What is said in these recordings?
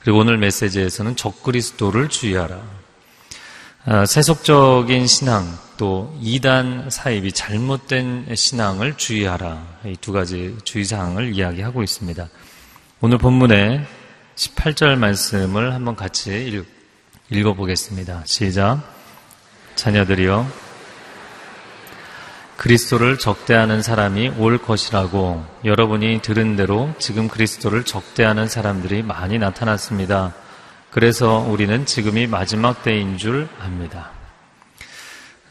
그리고 오늘 메시지에서는 적그리스도를 주의하라. 아, 세속적인 신앙 또 이단 사입이 잘못된 신앙을 주의하라. 이 두 가지 주의사항을 이야기하고 있습니다. 오늘 본문의 18절 말씀을 한번 같이 읽어보겠습니다. 시작. 자녀들이여 그리스도를 적대하는 사람이 올 것이라고 여러분이 들은 대로 지금 그리스도를 적대하는 사람들이 많이 나타났습니다. 그래서 우리는 지금이 마지막 때인 줄 압니다.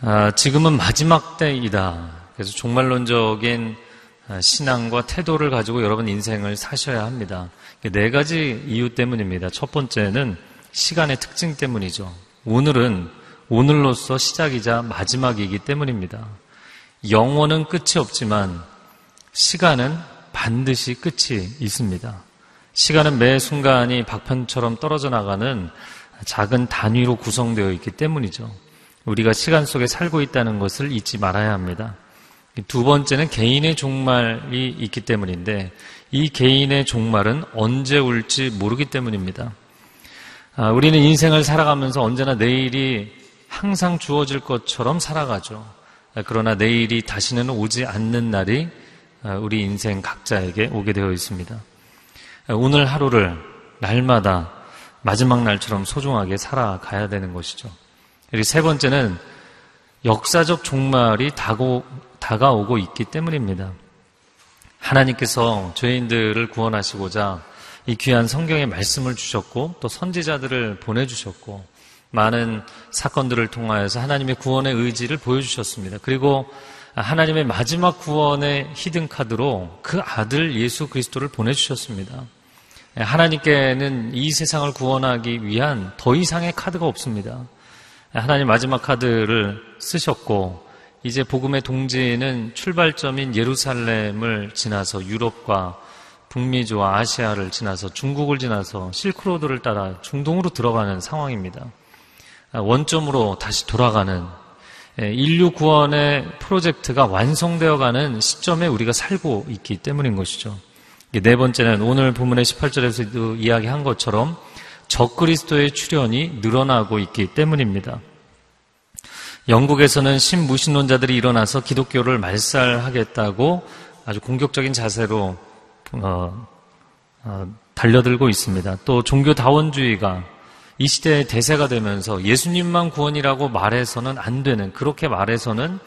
아, 지금은 마지막 때이다. 그래서 종말론적인 아, 신앙과 태도를 가지고 여러분 인생을 사셔야 합니다. 네 가지 이유 때문입니다. 첫 번째는 시간의 특징 때문이죠. 오늘은 오늘로서 시작이자 마지막이기 때문입니다. 영원은 끝이 없지만 시간은 반드시 끝이 있습니다. 시간은 매 순간이 박편처럼 떨어져 나가는 작은 단위로 구성되어 있기 때문이죠. 우리가 시간 속에 살고 있다는 것을 잊지 말아야 합니다. 두 번째는 개인의 종말이 있기 때문인데 이 개인의 종말은 언제 올지 모르기 때문입니다. 아, 우리는 인생을 살아가면서 언제나 내일이 항상 주어질 것처럼 살아가죠. 그러나 내일이 다시는 오지 않는 날이 아, 우리 인생 각자에게 오게 되어 있습니다. 아, 오늘 하루를 날마다 마지막 날처럼 소중하게 살아가야 되는 것이죠. 그리고 세 번째는 역사적 종말이 다가오고 있기 때문입니다. 하나님께서 죄인들을 구원하시고자 이 귀한 성경의 말씀을 주셨고 또 선지자들을 보내주셨고 많은 사건들을 통하여서 하나님의 구원의 의지를 보여주셨습니다. 그리고 하나님의 마지막 구원의 히든카드로 그 아들 예수 그리스도를 보내주셨습니다. 하나님께는 이 세상을 구원하기 위한 더 이상의 카드가 없습니다. 하나님 마지막 카드를 쓰셨고 이제 복음의 동지는 출발점인 예루살렘을 지나서 유럽과 북미주와 아시아를 지나서 중국을 지나서 실크로드를 따라 중동으로 들어가는 상황입니다. 원점으로 다시 돌아가는 예, 인류 구원의 프로젝트가 완성되어 가는 시점에 우리가 살고 있기 때문인 것이죠. 네 번째는 오늘 본문의 18절에서도 이야기한 것처럼 적그리스도의 출현이 늘어나고 있기 때문입니다. 영국에서는 신무신론자들이 일어나서 기독교를 말살하겠다고 아주 공격적인 자세로 어, 어, 달려들고 있습니다. 또 종교다원주의가 이 시대의 대세가 되면서 예수님만 구원이라고 말해서는 안 되는 그렇게 말해서는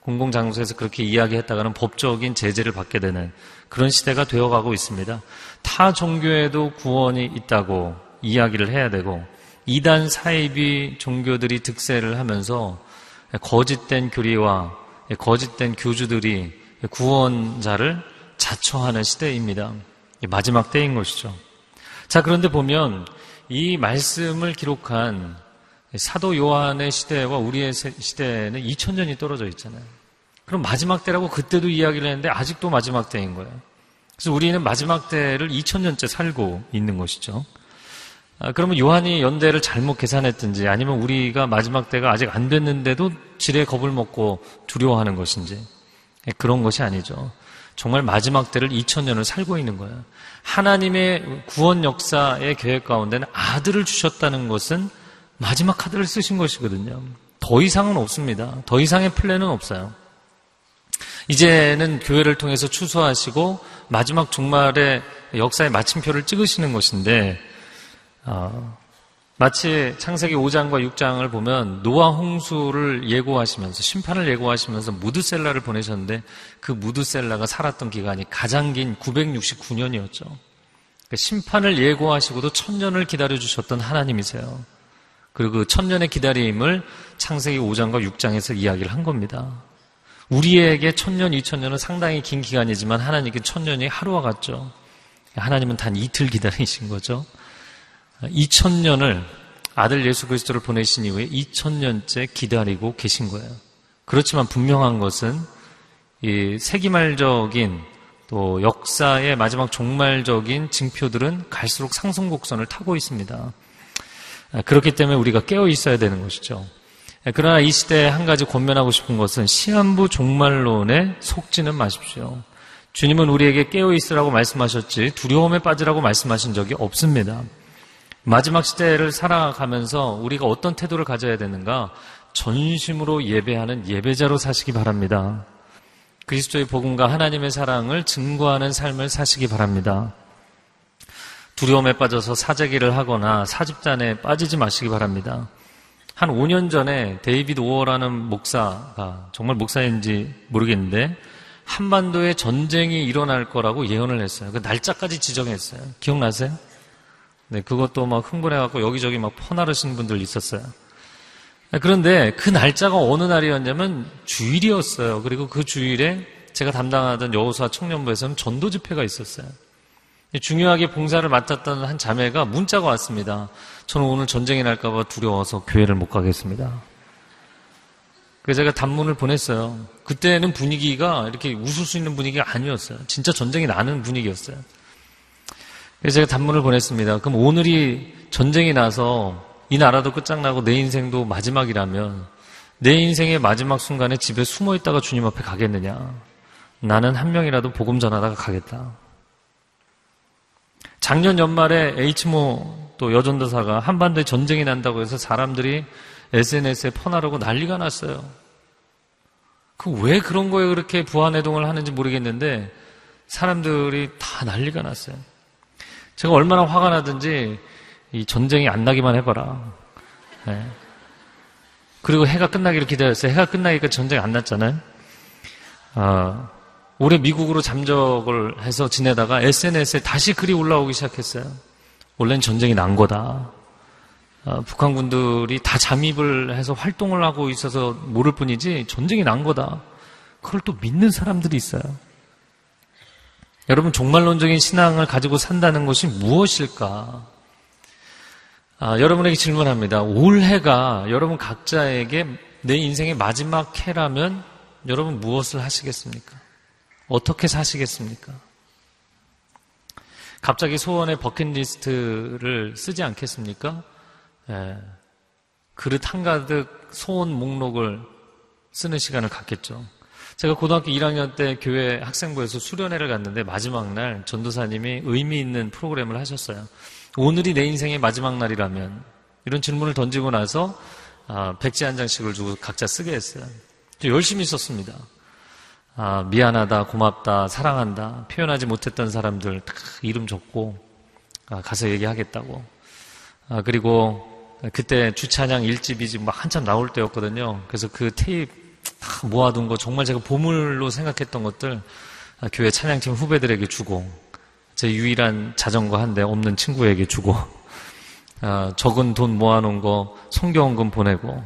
공공장소에서 그렇게 이야기했다가는 법적인 제재를 받게 되는 그런 시대가 되어가고 있습니다. 타 종교에도 구원이 있다고 이야기를 해야 되고 이단 사이비 종교들이 득세를 하면서 거짓된 교리와 거짓된 교주들이 구원자를 자처하는 시대입니다. 마지막 때인 것이죠. 자, 그런데 보면 이 말씀을 기록한 사도 요한의 시대와 우리의 시대는 2000년이 떨어져 있잖아요. 그럼 마지막 때라고 그때도 이야기를 했는데 아직도 마지막 때인 거예요. 그래서 우리는 마지막 때를 2000년째 살고 있는 것이죠. 아, 그러면 요한이 연대를 잘못 계산했든지 아니면 우리가 마지막 때가 아직 안 됐는데도 지레 겁을 먹고 두려워하는 것인지 그런 것이 아니죠. 정말 마지막 때를 2000년을 살고 있는 거예요. 하나님의 구원 역사의 계획 가운데는 아들을 주셨다는 것은 마지막 카드를 쓰신 것이거든요. 더 이상은 없습니다. 더 이상의 플랜은 없어요. 이제는 교회를 통해서 추수하시고 마지막 종말의 역사의 마침표를 찍으시는 것인데 어, 마치 창세기 5장과 6장을 보면 노아 홍수를 예고하시면서 심판을 예고하시면서 무드셀라를 보내셨는데 그 무드셀라가 살았던 기간이 가장 긴 969년이었죠. 그러니까 심판을 예고하시고도 천년을 기다려 주셨던 하나님이세요. 그리고 그 천년의 기다림을 창세기 5장과 6장에서 이야기를 한 겁니다. 우리에게 천년, 이천년은 상당히 긴 기간이지만 하나님께 천년이 하루와 같죠. 하나님은 단 이틀 기다리신 거죠. 2000년을 아들 예수 그리스도를 보내신 이후에 2000년째 기다리고 계신 거예요. 그렇지만 분명한 것은 이 세기말적인 또 역사의 마지막 종말적인 징표들은 갈수록 상승 곡선을 타고 있습니다. 그렇기 때문에 우리가 깨어 있어야 되는 것이죠. 그러나 이 시대에 한 가지 권면하고 싶은 것은 시한부 종말론에 속지는 마십시오. 주님은 우리에게 깨어 있으라고 말씀하셨지 두려움에 빠지라고 말씀하신 적이 없습니다. 마지막 시대를 살아가면서 우리가 어떤 태도를 가져야 되는가? 전심으로 예배하는 예배자로 사시기 바랍니다. 그리스도의 복음과 하나님의 사랑을 증거하는 삶을 사시기 바랍니다. 두려움에 빠져서 사재기를 하거나 사집단에 빠지지 마시기 바랍니다. 한 5년 전에 데이비드 오어라는 목사가 정말 목사인지 모르겠는데 한반도에 전쟁이 일어날 거라고 예언을 했어요. 그 날짜까지 지정했어요. 기억나세요? 네, 그것도 막 흥분해갖고 여기저기 막 퍼나르신 분들 있었어요. 그런데 그 날짜가 어느 날이었냐면 주일이었어요. 그리고 그 주일에 제가 담당하던 여호수아 청년부에서는 전도 집회가 있었어요. 중요하게 봉사를 맡았던 한 자매가 문자가 왔습니다. 저는 오늘 전쟁이 날까봐 두려워서 교회를 못 가겠습니다. 그래서 제가 단문을 보냈어요. 그때는 분위기가 이렇게 웃을 수 있는 분위기가 아니었어요. 진짜 전쟁이 나는 분위기였어요. 그래서 제가 단문을 보냈습니다. 그럼 오늘이 전쟁이 나서 이 나라도 끝장나고 내 인생도 마지막이라면 내 인생의 마지막 순간에 집에 숨어 있다가 주님 앞에 가겠느냐? 나는 한 명이라도 복음 전하다가 가겠다. 작년 연말에 H모 또 여전도사가 한반도에 전쟁이 난다고 해서 사람들이 SNS에 퍼나르고 난리가 났어요. 그 왜 그런 거에 그렇게 부안해동을 하는지 모르겠는데 사람들이 다 난리가 났어요. 제가 얼마나 화가 나든지 이 전쟁이 안 나기만 해봐라. 네. 그리고 해가 끝나기를 기다렸어요. 해가 끝나니까 전쟁이 안 났잖아요. 아, 올해 미국으로 잠적을 해서 지내다가 SNS에 다시 글이 올라오기 시작했어요. 원래는 전쟁이 난 거다. 아, 북한군들이 다 잠입을 해서 활동을 하고 있어서 모를 뿐이지 전쟁이 난 거다. 그걸 또 믿는 사람들이 있어요. 여러분 종말론적인 신앙을 가지고 산다는 것이 무엇일까? 아, 여러분에게 질문합니다. 올해가 여러분 각자에게 내 인생의 마지막 해라면 여러분 무엇을 하시겠습니까? 어떻게 사시겠습니까? 갑자기 소원의 버킷리스트를 쓰지 않겠습니까? 예, 그릇 한가득 소원 목록을 쓰는 시간을 갖겠죠. 제가 고등학교 1학년 때 교회 학생부에서 수련회를 갔는데 마지막 날 전도사님이 의미 있는 프로그램을 하셨어요. 오늘이 내 인생의 마지막 날이라면 이런 질문을 던지고 나서 아, 백지 한 장씩을 주고 각자 쓰게 했어요. 열심히 썼습니다. 아, 미안하다, 고맙다, 사랑한다, 표현하지 못했던 사람들 다 이름 적고 아, 가서 얘기하겠다고. 아, 그리고 그때 주찬양 일집이 막 한참 나올 때였거든요. 그래서 그 테이프 다 모아둔 거 정말 제가 보물로 생각했던 것들 아, 교회 찬양팀 후배들에게 주고 제 유일한 자전거 한 대 없는 친구에게 주고 아, 적은 돈 모아놓은 거 성경금 보내고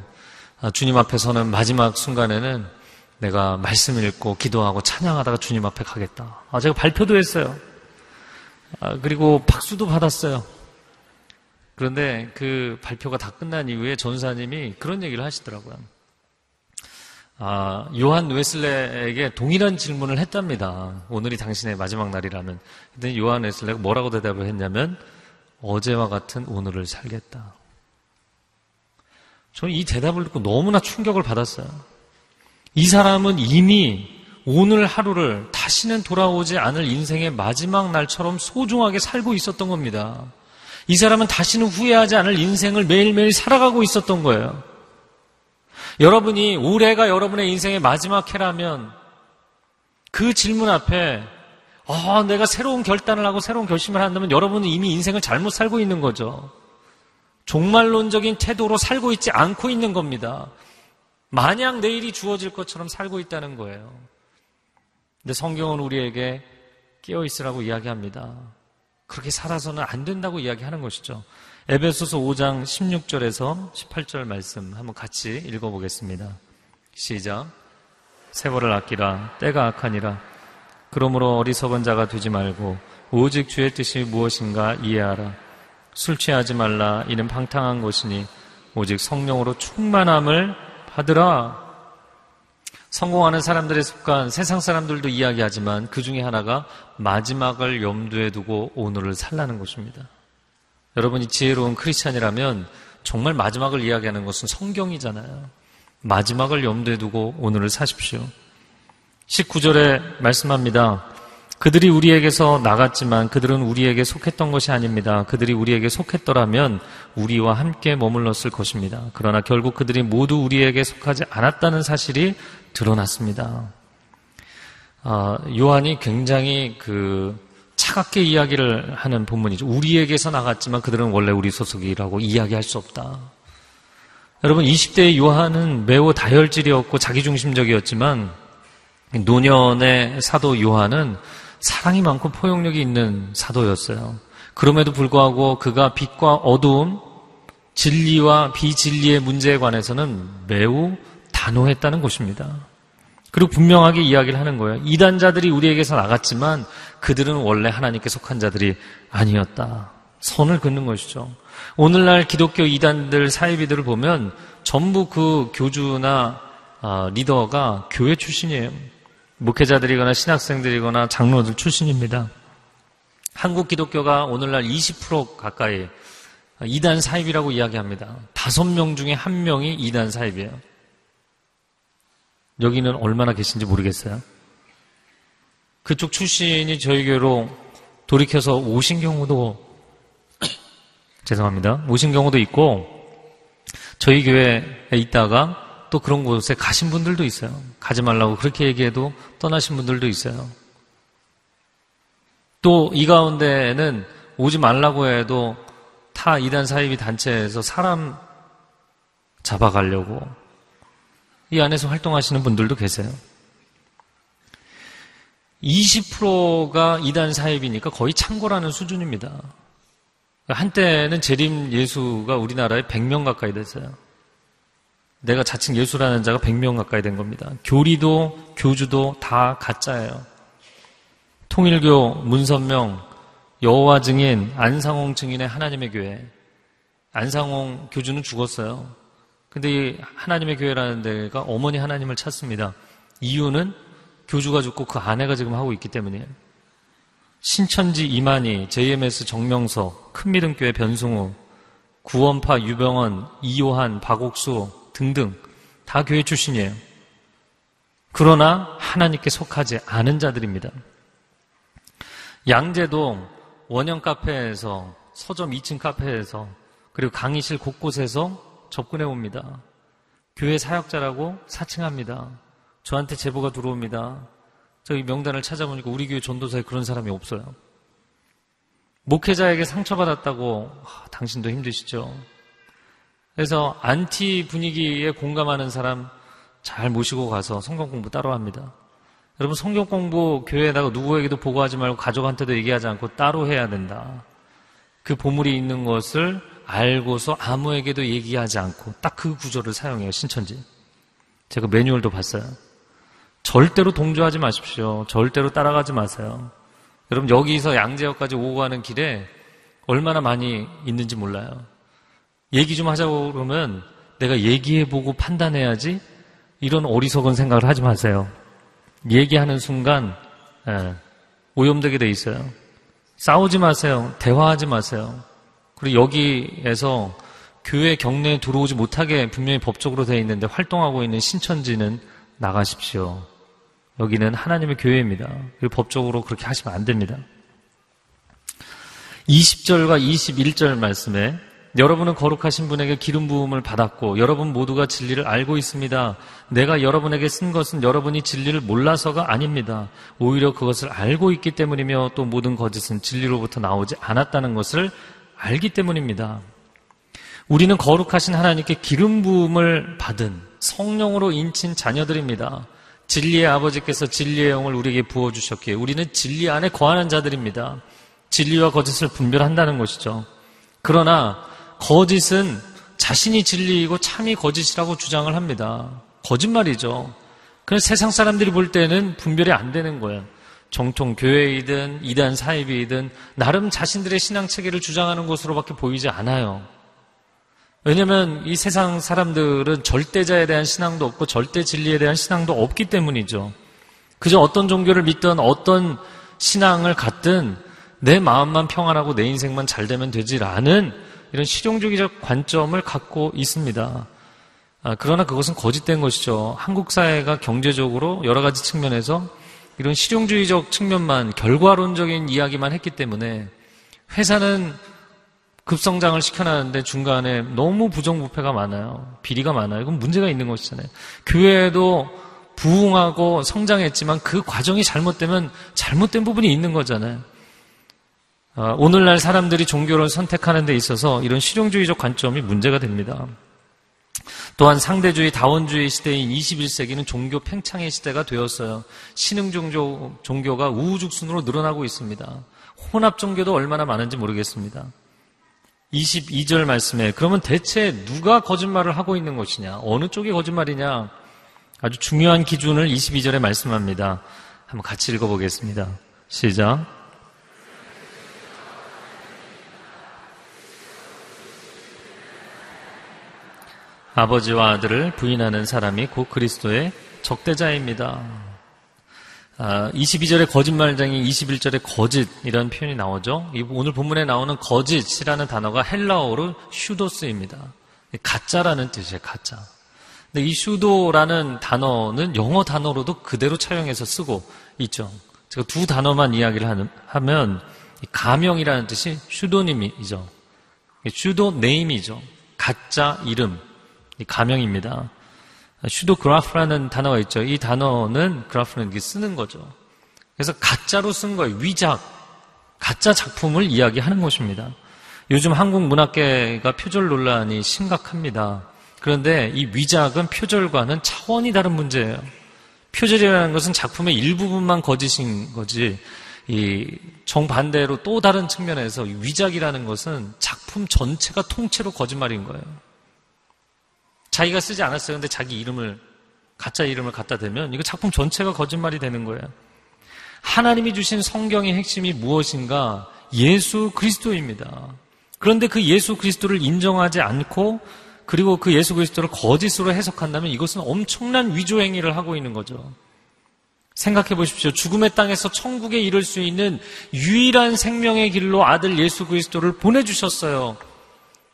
아, 주님 앞에 서는 마지막 순간에는 내가 말씀 읽고 기도하고 찬양하다가 주님 앞에 가겠다. 아, 제가 발표도 했어요. 아, 그리고 박수도 받았어요. 그런데 그 발표가 다 끝난 이후에 전사님이 그런 얘기를 하시더라고요. 아, 요한 웨슬레에게 동일한 질문을 했답니다. 오늘이 당신의 마지막 날이라면. 근데 요한 웨슬레가 뭐라고 대답을 했냐면, 어제와 같은 오늘을 살겠다. 저는 이 대답을 듣고 너무나 충격을 받았어요. 이 사람은 이미 오늘 하루를 다시는 돌아오지 않을 인생의 마지막 날처럼 소중하게 살고 있었던 겁니다. 이 사람은 다시는 후회하지 않을 인생을 매일매일 살아가고 있었던 거예요. 여러분이 올해가 여러분의 인생의 마지막 해라면 그 질문 앞에 아, 내가 새로운 결단을 하고 새로운 결심을 한다면 여러분은 이미 인생을 잘못 살고 있는 거죠. 종말론적인 태도로 살고 있지 않고 있는 겁니다. 마냥 내일이 주어질 것처럼 살고 있다는 거예요. 근데 성경은 우리에게 깨어 있으라고 이야기합니다. 그렇게 살아서는 안 된다고 이야기하는 것이죠. 에베소서 5장 16절에서 18절 말씀 한번 같이 읽어보겠습니다. 시작. 세월을 아끼라 때가 악하니라. 그러므로 어리석은 자가 되지 말고 오직 주의 뜻이 무엇인가 이해하라. 술 취하지 말라. 이는 방탕한 것이니 오직 성령으로 충만함을 하더라. 성공하는 사람들의 습관, 세상 사람들도 이야기하지만 그 중에 하나가 마지막을 염두에 두고 오늘을 살라는 것입니다. 여러분이 지혜로운 크리스찬이라면 정말 마지막을 이야기하는 것은 성경이잖아요. 마지막을 염두에 두고 오늘을 사십시오. 19절에 말씀합니다. 그들이 우리에게서 나갔지만 그들은 우리에게 속했던 것이 아닙니다. 그들이 우리에게 속했더라면 우리와 함께 머물렀을 것입니다. 그러나 결국 그들이 모두 우리에게 속하지 않았다는 사실이 드러났습니다. 아, 요한이 굉장히 그 차갑게 이야기를 하는 본문이죠. 우리에게서 나갔지만 그들은 원래 우리 소속이라고 이야기할 수 없다. 여러분 20대의 요한은 매우 다혈질이었고 자기중심적이었지만 노년의 사도 요한은 사랑이 많고 포용력이 있는 사도였어요. 그럼에도 불구하고 그가 빛과 어두움, 진리와 비진리의 문제에 관해서는 매우 단호했다는 것입니다. 그리고 분명하게 이야기를 하는 거예요. 이단자들이 우리에게서 나갔지만 그들은 원래 하나님께 속한 자들이 아니었다. 선을 긋는 것이죠. 오늘날 기독교 이단들 사이비들을 보면 전부 그 교주나 아, 리더가 교회 출신이에요. 목회자들이거나 신학생들이거나 장로들 출신입니다. 한국 기독교가 오늘날 20% 가까이 이단 사입이라고 이야기합니다. 다섯 명 중에 한 명이 이단 사입이에요. 여기는 얼마나 계신지 모르겠어요. 그쪽 출신이 저희 교회로 돌이켜서 오신 경우도 죄송합니다. 오신 경우도 있고 저희 교회에 있다가 또 그런 곳에 가신 분들도 있어요. 가지 말라고 그렇게 얘기해도 떠나신 분들도 있어요. 또 이 가운데는 오지 말라고 해도 타 이단 사이비 단체에서 사람 잡아가려고 이 안에서 활동하시는 분들도 계세요. 20%가 이단 사입이니까 거의 창고라는 수준입니다. 한때는 재림 예수가 우리나라에 100명 가까이 됐어요. 내가 자칭 예수라는 자가 100명 가까이 된 겁니다. 교리도 교주도 다 가짜예요. 통일교, 문선명, 여호와 증인, 안상홍 증인의 하나님의 교회. 안상홍 교주는 죽었어요. 근데 이 하나님의 교회라는 데가 어머니 하나님을 찾습니다. 이유는 교주가 죽고 그 아내가 지금 하고 있기 때문이에요. 신천지 이만희, JMS 정명석, 큰미등교회 변승우, 구원파 유병원, 이요한, 박옥수 등등 다 교회 출신이에요. 그러나 하나님께 속하지 않은 자들입니다. 양재동 원형 카페에서 서점 2층 카페에서 그리고 강의실 곳곳에서 접근해 옵니다. 교회 사역자라고 사칭합니다. 저한테 제보가 들어옵니다. 저희 명단을 찾아보니까 우리 교회 전도사에 그런 사람이 없어요. 목회자에게 상처받았다고 아, 당신도 힘드시죠? 그래서 안티 분위기에 공감하는 사람 잘 모시고 가서 성경 공부 따로 합니다. 여러분 성경 공부 교회에다가 누구에게도 보고하지 말고 가족한테도 얘기하지 않고 따로 해야 된다. 그 보물이 있는 것을 알고서 아무에게도 얘기하지 않고 딱 그 구조를 사용해요 신천지. 제가 매뉴얼도 봤어요. 절대로 동조하지 마십시오. 절대로 따라가지 마세요. 여러분 여기서 양재역까지 오고 가는 길에 얼마나 많이 있는지 몰라요. 얘기 좀 하자고 그러면 내가 얘기해보고 판단해야지 이런 어리석은 생각을 하지 마세요. 얘기하는 순간 예, 오염되게 돼 있어요. 싸우지 마세요. 대화하지 마세요. 그리고 여기에서 교회 경내에 들어오지 못하게 분명히 법적으로 되어 있는데 활동하고 있는 신천지는 나가십시오. 여기는 하나님의 교회입니다. 그리고 법적으로 그렇게 하시면 안 됩니다. 20절과 21절 말씀에 여러분은 거룩하신 분에게 기름 부음을 받았고 여러분 모두가 진리를 알고 있습니다. 내가 여러분에게 쓴 것은 여러분이 진리를 몰라서가 아닙니다. 오히려 그것을 알고 있기 때문이며 또 모든 거짓은 진리로부터 나오지 않았다는 것을 알기 때문입니다. 우리는 거룩하신 하나님께 기름 부음을 받은 성령으로 인친 자녀들입니다. 진리의 아버지께서 진리의 영을 우리에게 부어 주셨기에 우리는 진리 안에 거하는 자들입니다. 진리와 거짓을 분별한다는 것이죠. 그러나 거짓은 자신이 진리이고 참이 거짓이라고 주장을 합니다. 거짓말이죠. 그래서 세상 사람들이 볼 때는 분별이 안 되는 거예요. 정통 교회이든 이단 사입이든 나름 자신들의 신앙 체계를 주장하는 것으로밖에 보이지 않아요. 왜냐하면 이 세상 사람들은 절대자에 대한 신앙도 없고 절대 진리에 대한 신앙도 없기 때문이죠. 그저 어떤 종교를 믿든 어떤 신앙을 갖든 내 마음만 평안하고 내 인생만 잘 되면 되지라는 이런 실용주의적 관점을 갖고 있습니다. 아, 그러나 그것은 거짓된 것이죠. 한국 사회가 경제적으로 여러 가지 측면에서 이런 실용주의적 측면만 결과론적인 이야기만 했기 때문에 회사는 급성장을 시켜놨는데 중간에 너무 부정부패가 많아요. 비리가 많아요. 이건 문제가 있는 것이잖아요. 교회도 부흥하고 성장했지만 그 과정이 잘못되면 잘못된 부분이 있는 거잖아요. 아, 오늘날 사람들이 종교를 선택하는 데 있어서 이런 실용주의적 관점이 문제가 됩니다. 또한 상대주의, 다원주의 시대인 21세기는 종교 팽창의 시대가 되었어요. 신흥 종교, 종교가 우후죽순으로 늘어나고 있습니다. 혼합 종교도 얼마나 많은지 모르겠습니다. 22절 말씀에 그러면 대체 누가 거짓말을 하고 있는 것이냐? 어느 쪽이 거짓말이냐? 아주 중요한 기준을 22절에 말씀합니다. 한번 같이 읽어보겠습니다. 시작. 아버지와 아들을 부인하는 사람이 곧 그리스도의 적대자입니다. 22절에 아, 거짓말쟁이, 21절에 거짓이라는 표현이 나오죠. 오늘 본문에 나오는 거짓이라는 단어가 헬라어로 슈도스입니다. 가짜라는 뜻이에요, 가짜. 근데 이 슈도라는 단어는 영어 단어로도 그대로 차용해서 쓰고 있죠. 제가 두 단어만 이야기를 하면 가명이라는 뜻이 슈도님이죠. pseudo name이죠. 가짜 이름. 가명입니다. pseudograph라는 단어가 있죠. 이 단어는 graph는 쓰는 거죠. 그래서 가짜로 쓴 거예요. 위작. 가짜 작품을 이야기하는 것입니다. 요즘 한국 문학계가 표절 논란이 심각합니다. 그런데 이 위작은 표절과는 차원이 다른 문제예요. 표절이라는 것은 작품의 일부분만 거짓인 거지, 이 정반대로 또 다른 측면에서 위작이라는 것은 작품 전체가 통째로 거짓말인 거예요. 자기가 쓰지 않았어요. 근데 자기 이름을, 가짜 이름을 갖다 대면 이거 작품 전체가 거짓말이 되는 거예요. 하나님이 주신 성경의 핵심이 무엇인가? 예수 그리스도입니다. 그런데 그 예수 그리스도를 인정하지 않고 그리고 그 예수 그리스도를 거짓으로 해석한다면 이것은 엄청난 위조 행위를 하고 있는 거죠. 생각해 보십시오. 죽음의 땅에서 천국에 이를 수 있는 유일한 생명의 길로 아들 예수 그리스도를 보내 주셨어요.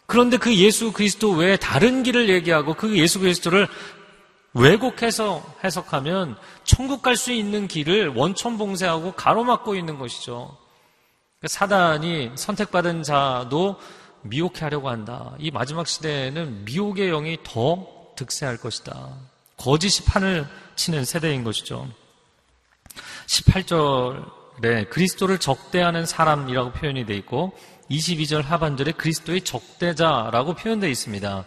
그런데 그 예수 그리스도 외에 다른 길을 얘기하고 그 예수 그리스도를 왜곡해서 해석하면 천국 갈 수 있는 길을 원천 봉쇄하고 가로막고 있는 것이죠. 그러니까 사단이 선택받은 자도 미혹해 하려고 한다. 이 마지막 시대에는 미혹의 영이 더 득세할 것이다. 거짓이 판을 치는 세대인 것이죠. 18절에 그리스도를 적대하는 사람이라고 표현이 되어 있고 22절 하반절에 그리스도의 적대자라고 표현되어 있습니다.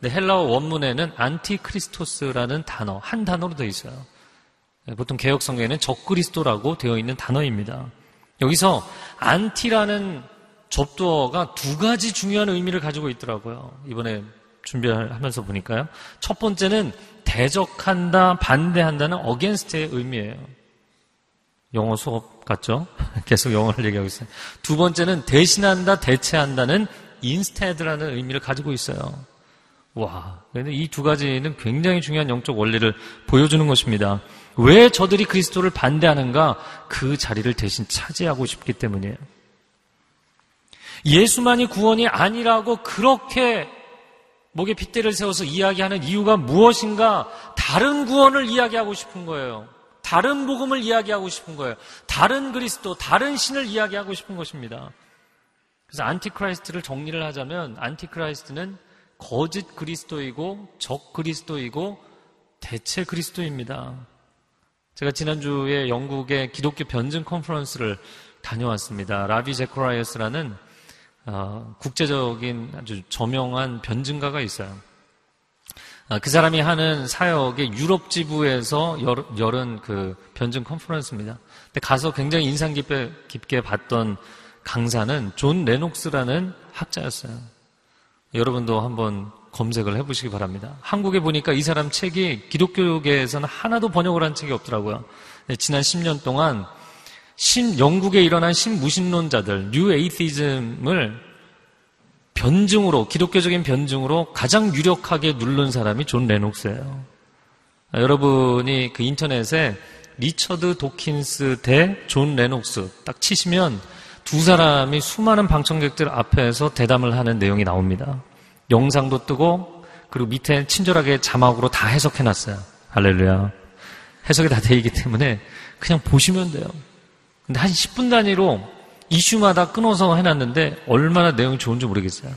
근데 헬라어 원문에는 안티크리스토스라는 단어, 한 단어로 되어 있어요. 네, 보통 개혁 성경에는 적그리스도라고 되어 있는 단어입니다. 여기서 안티라는 접두어가 두 가지 중요한 의미를 가지고 있더라고요. 이번에 준비하면서 보니까요. 첫 번째는 대적한다, 반대한다는 against의 의미예요. 영어 수업 같죠? 계속 영어를 얘기하고 있어요. 두 번째는 대신한다, 대체한다는 instead라는 의미를 가지고 있어요. 와, 이 두 가지는 굉장히 중요한 영적 원리를 보여주는 것입니다. 왜 저들이 그리스도를 반대하는가? 그 자리를 대신 차지하고 싶기 때문이에요. 예수만이 구원이 아니라고 그렇게 목에 핏대를 세워서 이야기하는 이유가 무엇인가? 다른 구원을 이야기하고 싶은 거예요. 다른 복음을 이야기하고 싶은 거예요. 다른 그리스도, 다른 신을 이야기하고 싶은 것입니다. 그래서 Antichrist를 정리를 하자면 Antichrist는 거짓 그리스도이고 적 그리스도이고 대체 그리스도입니다. 제가 지난주에 영국의 기독교 변증 컨퍼런스를 다녀왔습니다. 라비 재커라이어스라는 어, 국제적인 아주 저명한 변증가가 있어요. 어, 그 사람이 하는 사역의 유럽 지부에서 열, 열은 그 변증 컨퍼런스입니다. 근데 가서 굉장히 인상 깊게, 깊게 봤던 강사는 존 레녹스라는 학자였어요. 여러분도 한번 검색을 해보시기 바랍니다. 한국에 보니까 이 사람 책이 기독교계에서는 하나도 번역을 한 책이 없더라고요. 지난 10년 동안 신, 영국에 일어난 신무신론자들, New Atheism을 변증으로, 기독교적인 변증으로 가장 유력하게 누른 사람이 존 레녹스예요. 아, 여러분이 그 인터넷에 리처드 도킨스 대 존 레녹스 딱 치시면 두 사람이 수많은 방청객들 앞에서 대담을 하는 내용이 나옵니다. 영상도 뜨고 그리고 밑에 친절하게 자막으로 다 해석해 놨어요. 할렐루야. 해석이 다 돼 있기 때문에 그냥 보시면 돼요. 근데 한 10분 단위로 이슈마다 끊어서 해놨는데 얼마나 내용이 좋은지 모르겠어요.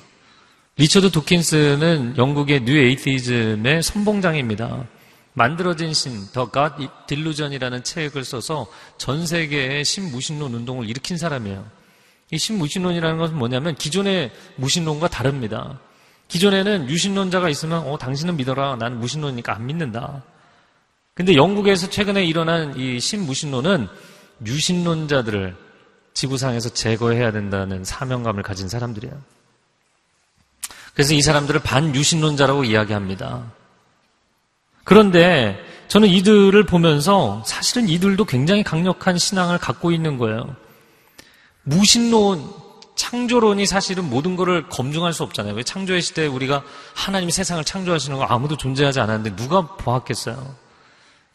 리처드 도킨스는 영국의 New Atheism의 선봉장입니다. 만들어진 신, The God Delusion이라는 책을 써서 전 세계의 신무신론 운동을 일으킨 사람이에요. 이 신무신론이라는 것은 뭐냐면 기존의 무신론과 다릅니다. 기존에는 유신론자가 있으면 어 당신은 믿어라. 나는 무신론이니까 안 믿는다. 근데 영국에서 최근에 일어난 이 신무신론은 유신론자들을 지구상에서 제거해야 된다는 사명감을 가진 사람들이에요. 그래서 이 사람들을 반유신론자라고 이야기합니다. 그런데 저는 이들을 보면서 사실은 이들도 굉장히 강력한 신앙을 갖고 있는 거예요. 무신론, 창조론이 사실은 모든 것을 검증할 수 없잖아요. 왜 창조의 시대에 우리가 하나님이 세상을 창조하시는 거 아무도 존재하지 않았는데 누가 보았겠어요?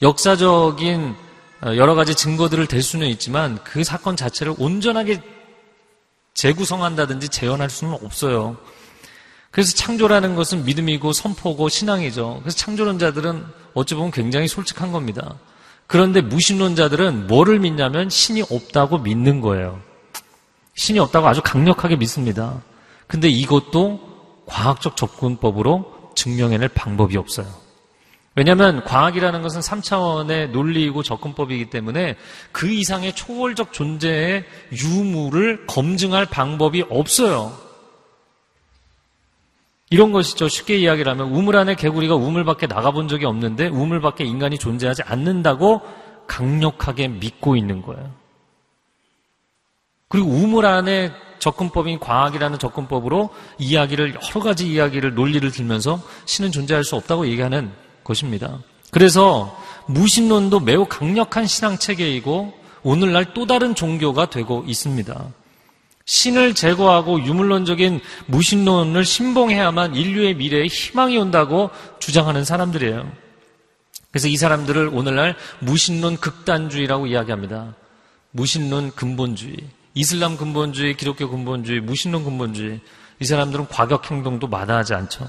역사적인 어, 여러 가지 증거들을 댈 수는 있지만 그 사건 자체를 온전하게 재구성한다든지 재현할 수는 없어요. 그래서 창조라는 것은 믿음이고 선포고 신앙이죠. 그래서 창조론자들은 어찌 보면 굉장히 솔직한 겁니다. 그런데 무신론자들은 뭐를 믿냐면 신이 없다고 믿는 거예요. 신이 없다고 아주 강력하게 믿습니다. 근데 이것도 과학적 접근법으로 증명해낼 방법이 없어요. 왜냐하면 과학이라는 것은 3차원의 논리이고 접근법이기 때문에 그 이상의 초월적 존재의 유무를 검증할 방법이 없어요. 이런 것이죠. 쉽게 이야기를 하면 우물 안에 개구리가 우물 밖에 나가본 적이 없는데 우물 밖에 인간이 존재하지 않는다고 강력하게 믿고 있는 거예요. 그리고 우물 안에 접근법인 과학이라는 접근법으로 이야기를 여러 가지 이야기를 논리를 들면서 신은 존재할 수 없다고 얘기하는 것입니다. 그래서 무신론도 매우 강력한 신앙 체계이고 오늘날 또 다른 종교가 되고 있습니다. 신을 제거하고 유물론적인 무신론을 신봉해야만 인류의 미래에 희망이 온다고 주장하는 사람들이에요. 그래서 이 사람들을 오늘날 무신론 극단주의라고 이야기합니다. 무신론 근본주의, 이슬람 근본주의, 기독교 근본주의, 무신론 근본주의. 이 사람들은 과격 행동도 마다하지 않죠.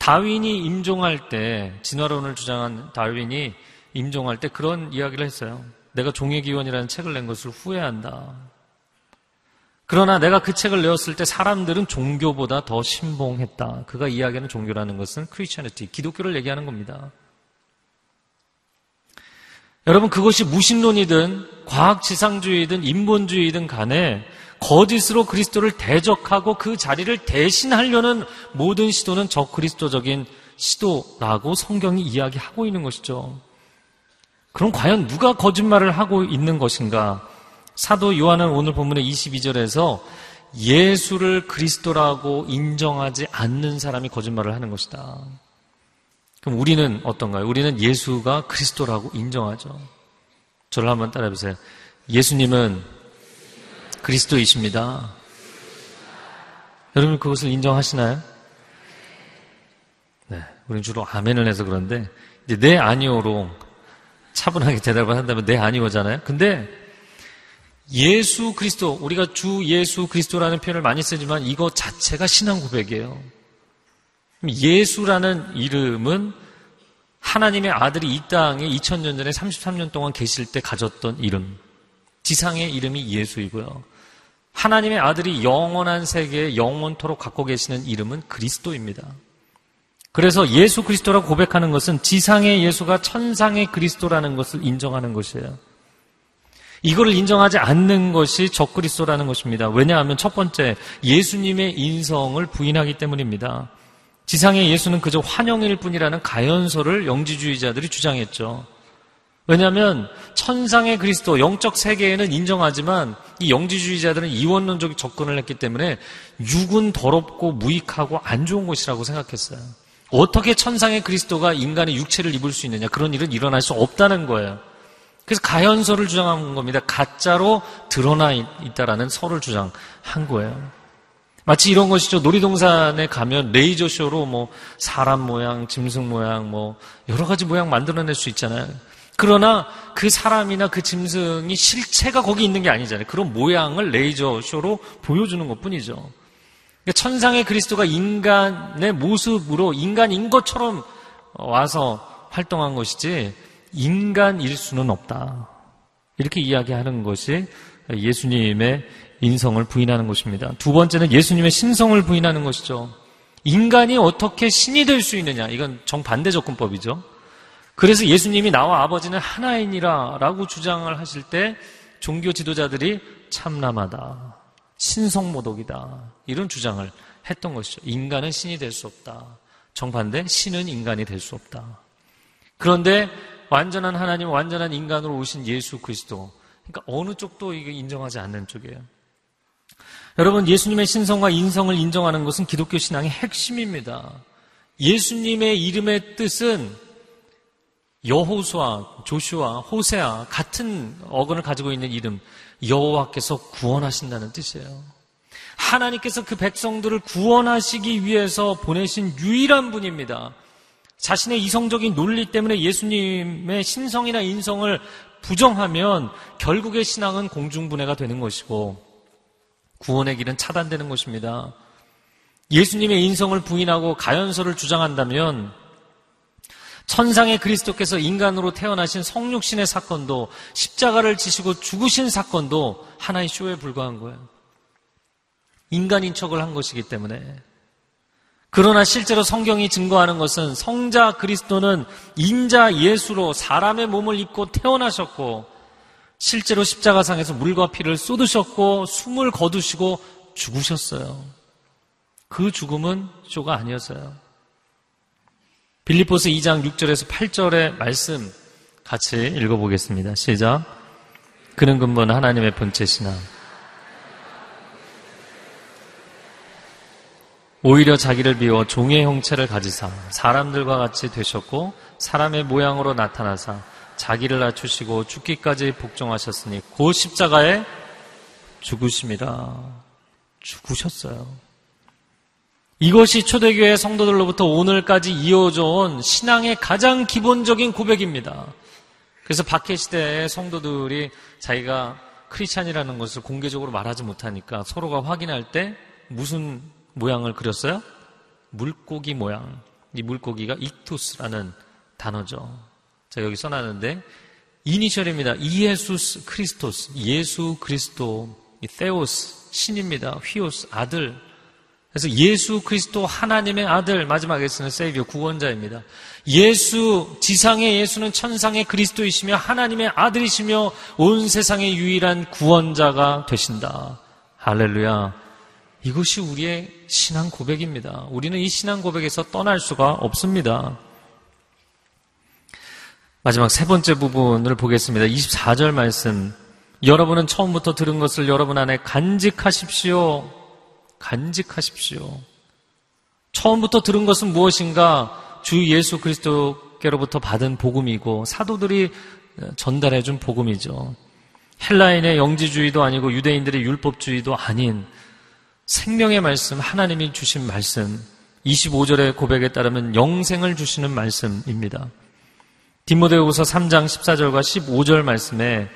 다윈이 임종할 때 진화론을 주장한 다윈이 임종할 때 그런 이야기를 했어요. 내가 종의 기원이라는 책을 낸 것을 후회한다. 그러나 내가 그 책을 내었을 때 사람들은 종교보다 더 신봉했다. 그가 이야기하는 종교라는 것은 크리스천리티, 기독교를 얘기하는 겁니다. 여러분 그것이 무신론이든 과학지상주의든 인본주의든 간에 거짓으로 그리스도를 대적하고 그 자리를 대신하려는 모든 시도는 저 그리스도적인 시도라고 성경이 이야기하고 있는 것이죠. 그럼 과연 누가 거짓말을 하고 있는 것인가? 사도 요한은 오늘 본문의 22절에서 예수를 그리스도라고 인정하지 않는 사람이 거짓말을 하는 것이다. 그럼 우리는 어떤가요? 우리는 예수가 그리스도라고 인정하죠. 저를 한번 따라해보세요. 예수님은 그리스도이십니다. 여러분 그것을 인정하시나요? 네, 우리는 주로 아멘을 해서 그런데 이제 네 아니오로 차분하게 대답을 한다면 네 아니오잖아요. 근데 예수 그리스도 우리가 주 예수 그리스도라는 표현을 많이 쓰지만 이거 자체가 신앙 고백이에요. 예수라는 이름은 하나님의 아들이 이 땅에 2000년 전에 33년 동안 계실 때 가졌던 이름. 지상의 이름이 예수이고요. 하나님의 아들이 영원한 세계에 영원토록 갖고 계시는 이름은 그리스도입니다. 그래서 예수 그리스도라고 고백하는 것은 지상의 예수가 천상의 그리스도라는 것을 인정하는 것이에요. 이거를 인정하지 않는 것이 적그리스도라는 것입니다. 왜냐하면 첫 번째 예수님의 인성을 부인하기 때문입니다. 지상의 예수는 그저 환영일 뿐이라는 가연서를 영지주의자들이 주장했죠. 왜냐하면 천상의 그리스도 영적 세계에는 인정하지만 이 영지주의자들은 이원론적 접근을 했기 때문에 육은 더럽고 무익하고 안 좋은 것이라고 생각했어요. 어떻게 천상의 그리스도가 인간의 육체를 입을 수 있느냐 그런 일은 일어날 수 없다는 거예요. 그래서 가연서를 주장한 겁니다. 가짜로 드러나 있다라는 설을 주장한 거예요. 마치 이런 것이죠. 놀이동산에 가면 레이저 쇼로 뭐 사람 모양, 짐승 모양, 뭐 여러 가지 모양 만들어낼 수 있잖아요. 그러나 그 사람이나 그 짐승이 실체가 거기 있는 게 아니잖아요. 그런 모양을 레이저 쇼로 보여주는 것 뿐이죠. 그러니까 천상의 그리스도가 인간의 모습으로 인간인 것처럼 와서 활동한 것이지 인간일 수는 없다. 이렇게 이야기하는 것이 예수님의 인성을 부인하는 것입니다. 두 번째는 예수님의 신성을 부인하는 것이죠. 인간이 어떻게 신이 될 수 있느냐. 이건 정반대 접근법이죠. 그래서 예수님이 나와 아버지는 하나이니라 라고 주장을 하실 때 종교 지도자들이 참남하다. 신성모독이다. 이런 주장을 했던 것이죠. 인간은 신이 될 수 없다. 정반대, 신은 인간이 될 수 없다. 그런데 완전한 하나님, 완전한 인간으로 오신 예수 그리스도. 그러니까 어느 쪽도 이게 인정하지 않는 쪽이에요. 여러분, 예수님의 신성과 인성을 인정하는 것은 기독교 신앙의 핵심입니다. 예수님의 이름의 뜻은 여호수아, 조슈아, 호세아 같은 어근을 가지고 있는 이름 여호와께서 구원하신다는 뜻이에요. 하나님께서 그 백성들을 구원하시기 위해서 보내신 유일한 분입니다. 자신의 이성적인 논리 때문에 예수님의 신성이나 인성을 부정하면 결국의 신앙은 공중분해가 되는 것이고 구원의 길은 차단되는 것입니다. 예수님의 인성을 부인하고 가연서를 주장한다면 천상의 그리스도께서 인간으로 태어나신 성육신의 사건도 십자가를 지시고 죽으신 사건도 하나의 쇼에 불과한 거예요. 인간인 척을 한 것이기 때문에. 그러나 실제로 성경이 증거하는 것은 성자 그리스도는 인자 예수로 사람의 몸을 입고 태어나셨고 실제로 십자가상에서 물과 피를 쏟으셨고 숨을 거두시고 죽으셨어요. 그 죽음은 쇼가 아니었어요. 빌리포스 2장 6절에서 8절의 말씀 같이 읽어보겠습니다. 시작. 그는 근본 하나님의 본체시나 오히려 자기를 비워 종의 형체를 가지사 사람들과 같이 되셨고 사람의 모양으로 나타나사 자기를 낮추시고 죽기까지 복종하셨으니 곧 십자가에 죽으심이라 죽으셨어요. 이것이 초대교회 성도들로부터 오늘까지 이어져 온 신앙의 가장 기본적인 고백입니다. 그래서 박해 시대의 성도들이 자기가 크리스찬이라는 것을 공개적으로 말하지 못하니까 서로가 확인할 때 무슨 모양을 그렸어요? 물고기 모양. 이 물고기가 ἰχθύς라는 단어죠. 자, 여기 써놨는데, 이니셜입니다. Ἰησοῦς Χριστός. 예수 그리스도. 이 Θεός. 신입니다. Υἱός. 아들. 그래서 예수 그리스도 하나님의 아들. 마지막에 쓰는 Savior 구원자입니다. 예수, 지상의 예수는 천상의 그리스도이시며 하나님의 아들이시며 온 세상의 유일한 구원자가 되신다. 할렐루야. 이것이 우리의 신앙 고백입니다. 우리는 이 신앙 고백에서 떠날 수가 없습니다. 마지막 세 번째 부분을 보겠습니다. 24절 말씀. 여러분은 처음부터 들은 것을 여러분 안에 간직하십시오. 간직하십시오. 처음부터 들은 것은 무엇인가? 주 예수 그리스도께로부터 받은 복음이고 사도들이 전달해 준 복음이죠. 헬라인의 영지주의도 아니고 유대인들의 율법주의도 아닌 생명의 말씀, 하나님이 주신 말씀, 25절의 고백에 따르면 영생을 주시는 말씀입니다. 디모데후서 3장 14절과 15절 말씀에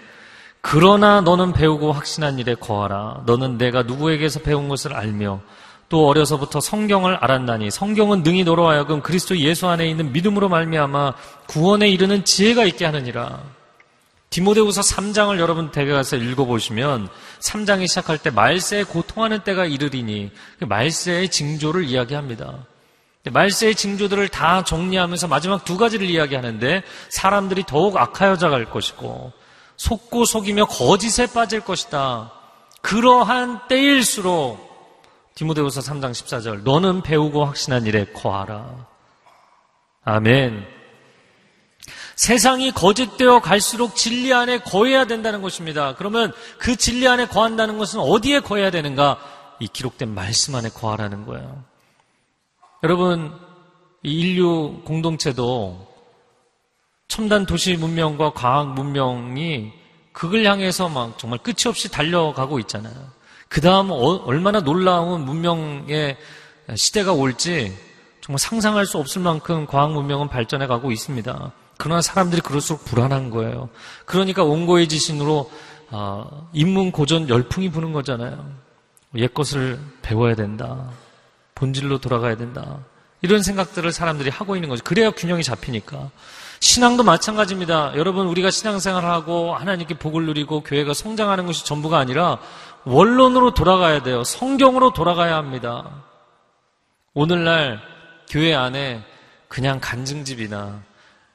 그러나 너는 배우고 확신한 일에 거하라. 너는 내가 누구에게서 배운 것을 알며 또 어려서부터 성경을 알았나니 성경은 능히 너로 하여금 그리스도 예수 안에 있는 믿음으로 말미암아 구원에 이르는 지혜가 있게 하느니라. 디모데후서 3장을 여러분 대개 가서 읽어보시면 3장이 시작할 때 말세에 고통하는 때가 이르리니 그 말세의 징조를 이야기합니다. 말세의 징조들을 다 정리하면서 마지막 두 가지를 이야기하는데 사람들이 더욱 악하여져 갈 것이고 속고 속이며 거짓에 빠질 것이다. 그러한 때일수록 디모데후서 3장 14절 너는 배우고 확신한 일에 거하라. 아멘. 세상이 거짓되어 갈수록 진리 안에 거해야 된다는 것입니다. 그러면 그 진리 안에 거한다는 것은 어디에 거해야 되는가? 이 기록된 말씀 안에 거하라는 거예요. 여러분, 이 인류 공동체도 첨단 도시 문명과 과학 문명이 그걸 향해서 막 정말 끝이 없이 달려가고 있잖아요. 그 다음 어, 얼마나 놀라운 문명의 시대가 올지 정말 상상할 수 없을 만큼 과학 문명은 발전해 가고 있습니다. 그러나 사람들이 그럴수록 불안한 거예요. 그러니까 원고의 지신으로 어, 인문 고전 열풍이 부는 거잖아요. 옛 것을 배워야 된다. 본질로 돌아가야 된다. 이런 생각들을 사람들이 하고 있는 거죠. 그래야 균형이 잡히니까. 신앙도 마찬가지입니다. 여러분, 우리가 신앙생활을 하고 하나님께 복을 누리고 교회가 성장하는 것이 전부가 아니라 원론으로 돌아가야 돼요. 성경으로 돌아가야 합니다. 오늘날 교회 안에 그냥 간증집이나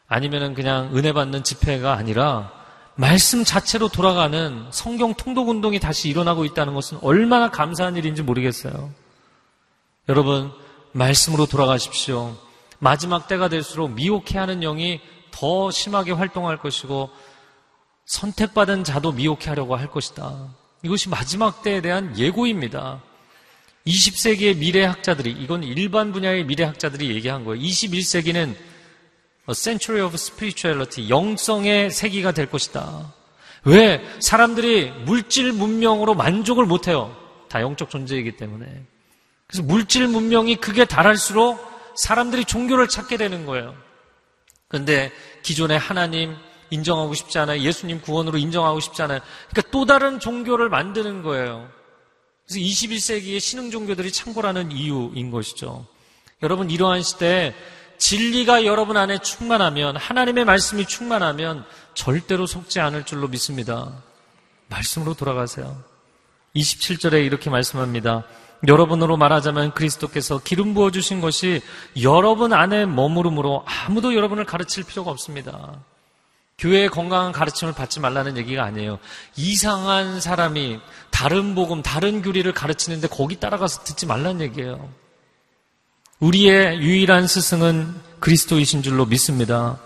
아니면은 그냥 은혜 받는 집회가 아니라 말씀 자체로 돌아가는 성경 통독 운동이 다시 일어나고 있다는 것은 얼마나 감사한 일인지 모르겠어요. 여러분, 말씀으로 돌아가십시오. 마지막 때가 될수록 미혹해 하는 영이 더 심하게 활동할 것이고 선택받은 자도 미혹해 하려고 할 것이다. 이것이 마지막 때에 대한 예고입니다. 20세기의 미래학자들이 이건 일반 분야의 미래학자들이 얘기한 거예요. 21세기는 A Century of Spirituality 영성의 세기가 될 것이다. 왜 사람들이 물질 문명으로 만족을 못해요? 다 영적 존재이기 때문에. 그래서 물질 문명이 극에 달할수록 사람들이 종교를 찾게 되는 거예요. 그런데 기존의 하나님 인정하고 싶지 않아요. 예수님 구원으로 인정하고 싶지 않아요. 그러니까 또 다른 종교를 만드는 거예요. 그래서 21세기의 신흥 종교들이 창궐하는 이유인 것이죠. 여러분 이러한 시대에 진리가 여러분 안에 충만하면 하나님의 말씀이 충만하면 절대로 속지 않을 줄로 믿습니다. 말씀으로 돌아가세요. 27절에 이렇게 말씀합니다. 여러분으로 말하자면 그리스도께서 기름 부어 주신 것이 여러분 안에 머무름으로 아무도 여러분을 가르칠 필요가 없습니다. 교회의 건강한 가르침을 받지 말라는 얘기가 아니에요. 이상한 사람이 다른 복음, 다른 교리를 가르치는데 거기 따라가서 듣지 말라는 얘기예요. 우리의 유일한 스승은 그리스도이신 줄로 믿습니다.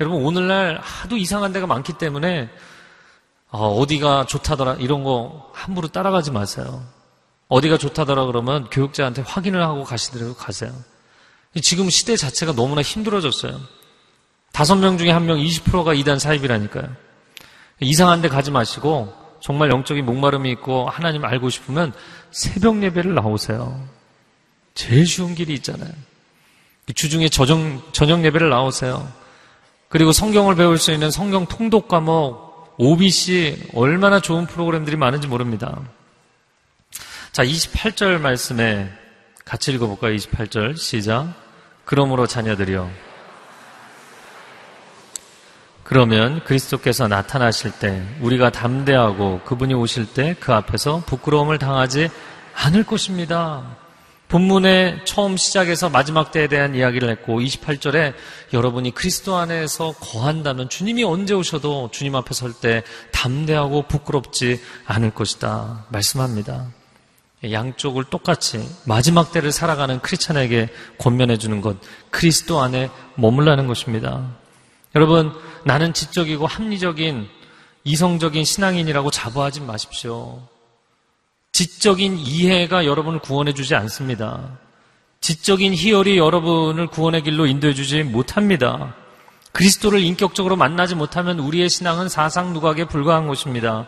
여러분, 오늘날 하도 이상한 데가 많기 때문에 어, 디가 좋다더라 이런 거 함부로 따라가지 마세요. 어디가 좋다더라 그러면 교육자한테 확인을 하고 가시더라도 가세요. 지금 시대 자체가 너무나 힘들어졌어요. 다섯 명 중에 한 명 20%가 이단 사입이라니까요. 이상한 데 가지 마시고 정말 영적인 목마름이 있고 하나님 알고 싶으면 새벽 예배를 나오세요. 제일 쉬운 길이 있잖아요. 주중에 저정, 저녁 예배를 나오세요. 그리고 성경을 배울 수 있는 성경 통독 과목, OBC 얼마나 좋은 프로그램들이 많은지 모릅니다. 자, 28절 말씀에 같이 읽어볼까요? 28절 시작. 그러므로 자녀들이요. 그러면 그리스도께서 나타나실 때 우리가 담대하고 그분이 오실 때 그 앞에서 부끄러움을 당하지 않을 것입니다. 본문의 처음 시작에서 마지막 때에 대한 이야기를 했고 28절에 여러분이 그리스도 안에서 거한다면 주님이 언제 오셔도 주님 앞에 설 때 담대하고 부끄럽지 않을 것이다 말씀합니다. 양쪽을 똑같이 마지막 때를 살아가는 크리스천에게 권면해 주는 것 그리스도 안에 머물라는 것입니다. 여러분 나는 지적이고 합리적인 이성적인 신앙인이라고 자부하지 마십시오. 지적인 이해가 여러분을 구원해 주지 않습니다. 지적인 희열이 여러분을 구원의 길로 인도해 주지 못합니다. 그리스도를 인격적으로 만나지 못하면 우리의 신앙은 사상 누각에 불과한 것입니다.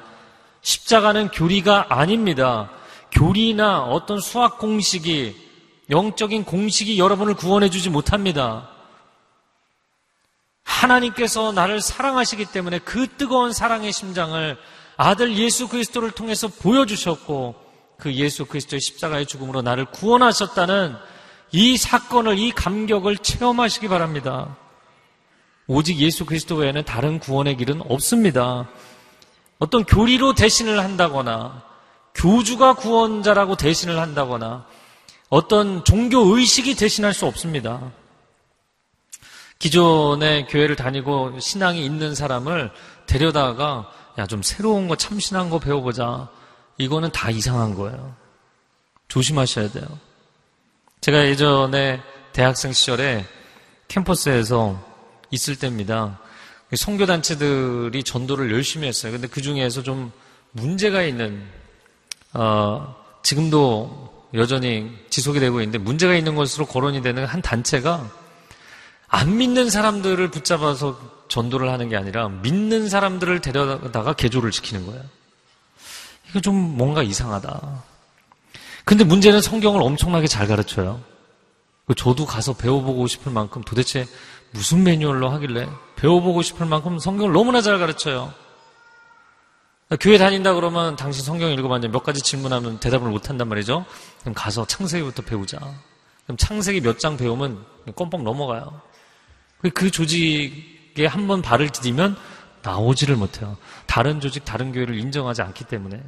십자가는 교리가 아닙니다. 교리나 어떤 수학 공식이 영적인 공식이 여러분을 구원해 주지 못합니다. 하나님께서 나를 사랑하시기 때문에 그 뜨거운 사랑의 심장을 아들 예수 그리스도를 통해서 보여주셨고 그 예수 그리스도의 십자가의 죽음으로 나를 구원하셨다는 이 사건을, 이 감격을 체험하시기 바랍니다. 오직 예수 그리스도 외에는 다른 구원의 길은 없습니다. 어떤 교리로 대신을 한다거나 교주가 구원자라고 대신을 한다거나 어떤 종교 의식이 대신할 수 없습니다. 기존의 교회를 다니고 신앙이 있는 사람을 데려다가 야, 좀 새로운 거 참신한 거 배워보자. 이거는 다 이상한 거예요. 조심하셔야 돼요. 제가 예전에 대학생 시절에 캠퍼스에서 있을 때입니다. 성교단체들이 전도를 열심히 했어요. 근데 그 중에서 좀 문제가 있는 어, 지금도 여전히 지속이 되고 있는데 문제가 있는 것으로 거론이 되는 한 단체가 안 믿는 사람들을 붙잡아서 전도를 하는 게 아니라 믿는 사람들을 데려다가 개조를 시키는 거예요. 이거 좀 뭔가 이상하다. 근데 문제는 성경을 엄청나게 잘 가르쳐요. 저도 가서 배워보고 싶을 만큼 도대체 무슨 매뉴얼로 하길래 배워보고 싶을 만큼 성경을 너무나 잘 가르쳐요. 교회 다닌다 그러면 당신 성경 읽어봤는데 몇 가지 질문하면 대답을 못한단 말이죠. 그럼 가서 창세기부터 배우자. 그럼 창세기 몇 장 배우면 껌뻑 넘어가요. 그 조직이 조직에 한 번 발을 디디면 나오지를 못해요. 다른 조직, 다른 교회를 인정하지 않기 때문에.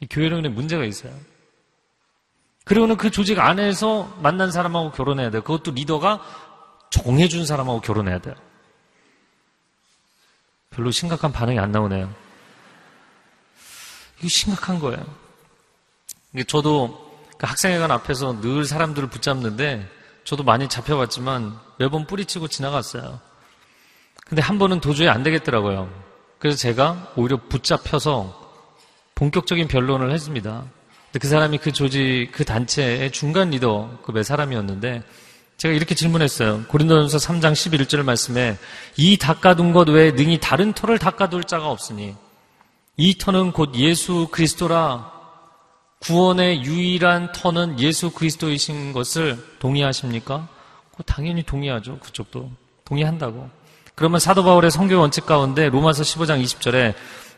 이 교회론에 문제가 있어요. 그리고는 그 조직 안에서 만난 사람하고 결혼해야 돼요. 그것도 리더가 정해준 사람하고 결혼해야 돼요. 별로 심각한 반응이 안 나오네요. 이게 심각한 거예요. 저도 그 학생회관 앞에서 늘 사람들을 붙잡는데 저도 많이 잡혀봤지만 매번 뿌리치고 지나갔어요. 근데 한 번은 도저히 안 되겠더라고요. 그래서 제가 오히려 붙잡혀서 본격적인 변론을 했습니다. 근데 그 사람이 그 조직, 그 단체의 중간 리더급의 사람이었는데 제가 이렇게 질문했어요. 고린도전서 3장 11절 말씀에 이 닦아둔 것 외에 능히 다른 터를 닦아둘 자가 없으니 이 터는 곧 예수 그리스도라 구원의 유일한 터는 예수 그리스도이신 것을 동의하십니까? 당연히 동의하죠. 그쪽도. 동의한다고. 그러면 사도 바울의 성교 원칙 가운데 로마서 15장 20절에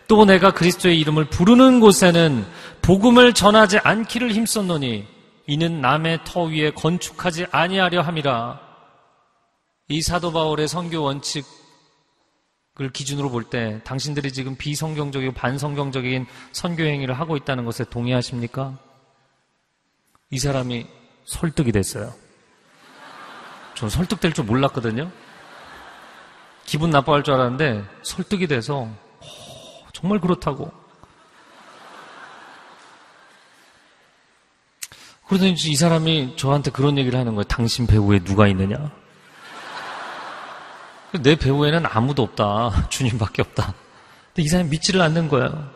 또 내가 그리스도의 이름을 부르는 곳에는 복음을 전하지 않기를 힘썼노니 이는 남의 터 위에 건축하지 아니하려 함이라. 이 사도 바울의 선교 원칙 을 기준으로 볼 때 당신들이 지금 비성경적이고 반성경적인 선교 행위를 하고 있다는 것에 동의하십니까? 이 사람이 설득이 됐어요. 전 설득될 줄 몰랐거든요. 기분 나빠할 줄 알았는데 설득이 돼서 정말 그렇다고. 그러더니 이 사람이 저한테 그런 얘기를 하는 거예요. 당신 배우에 누가 있느냐? 내 배우에는 아무도 없다. 주님밖에 없다. 근데 이 사람이 믿지를 않는 거예요.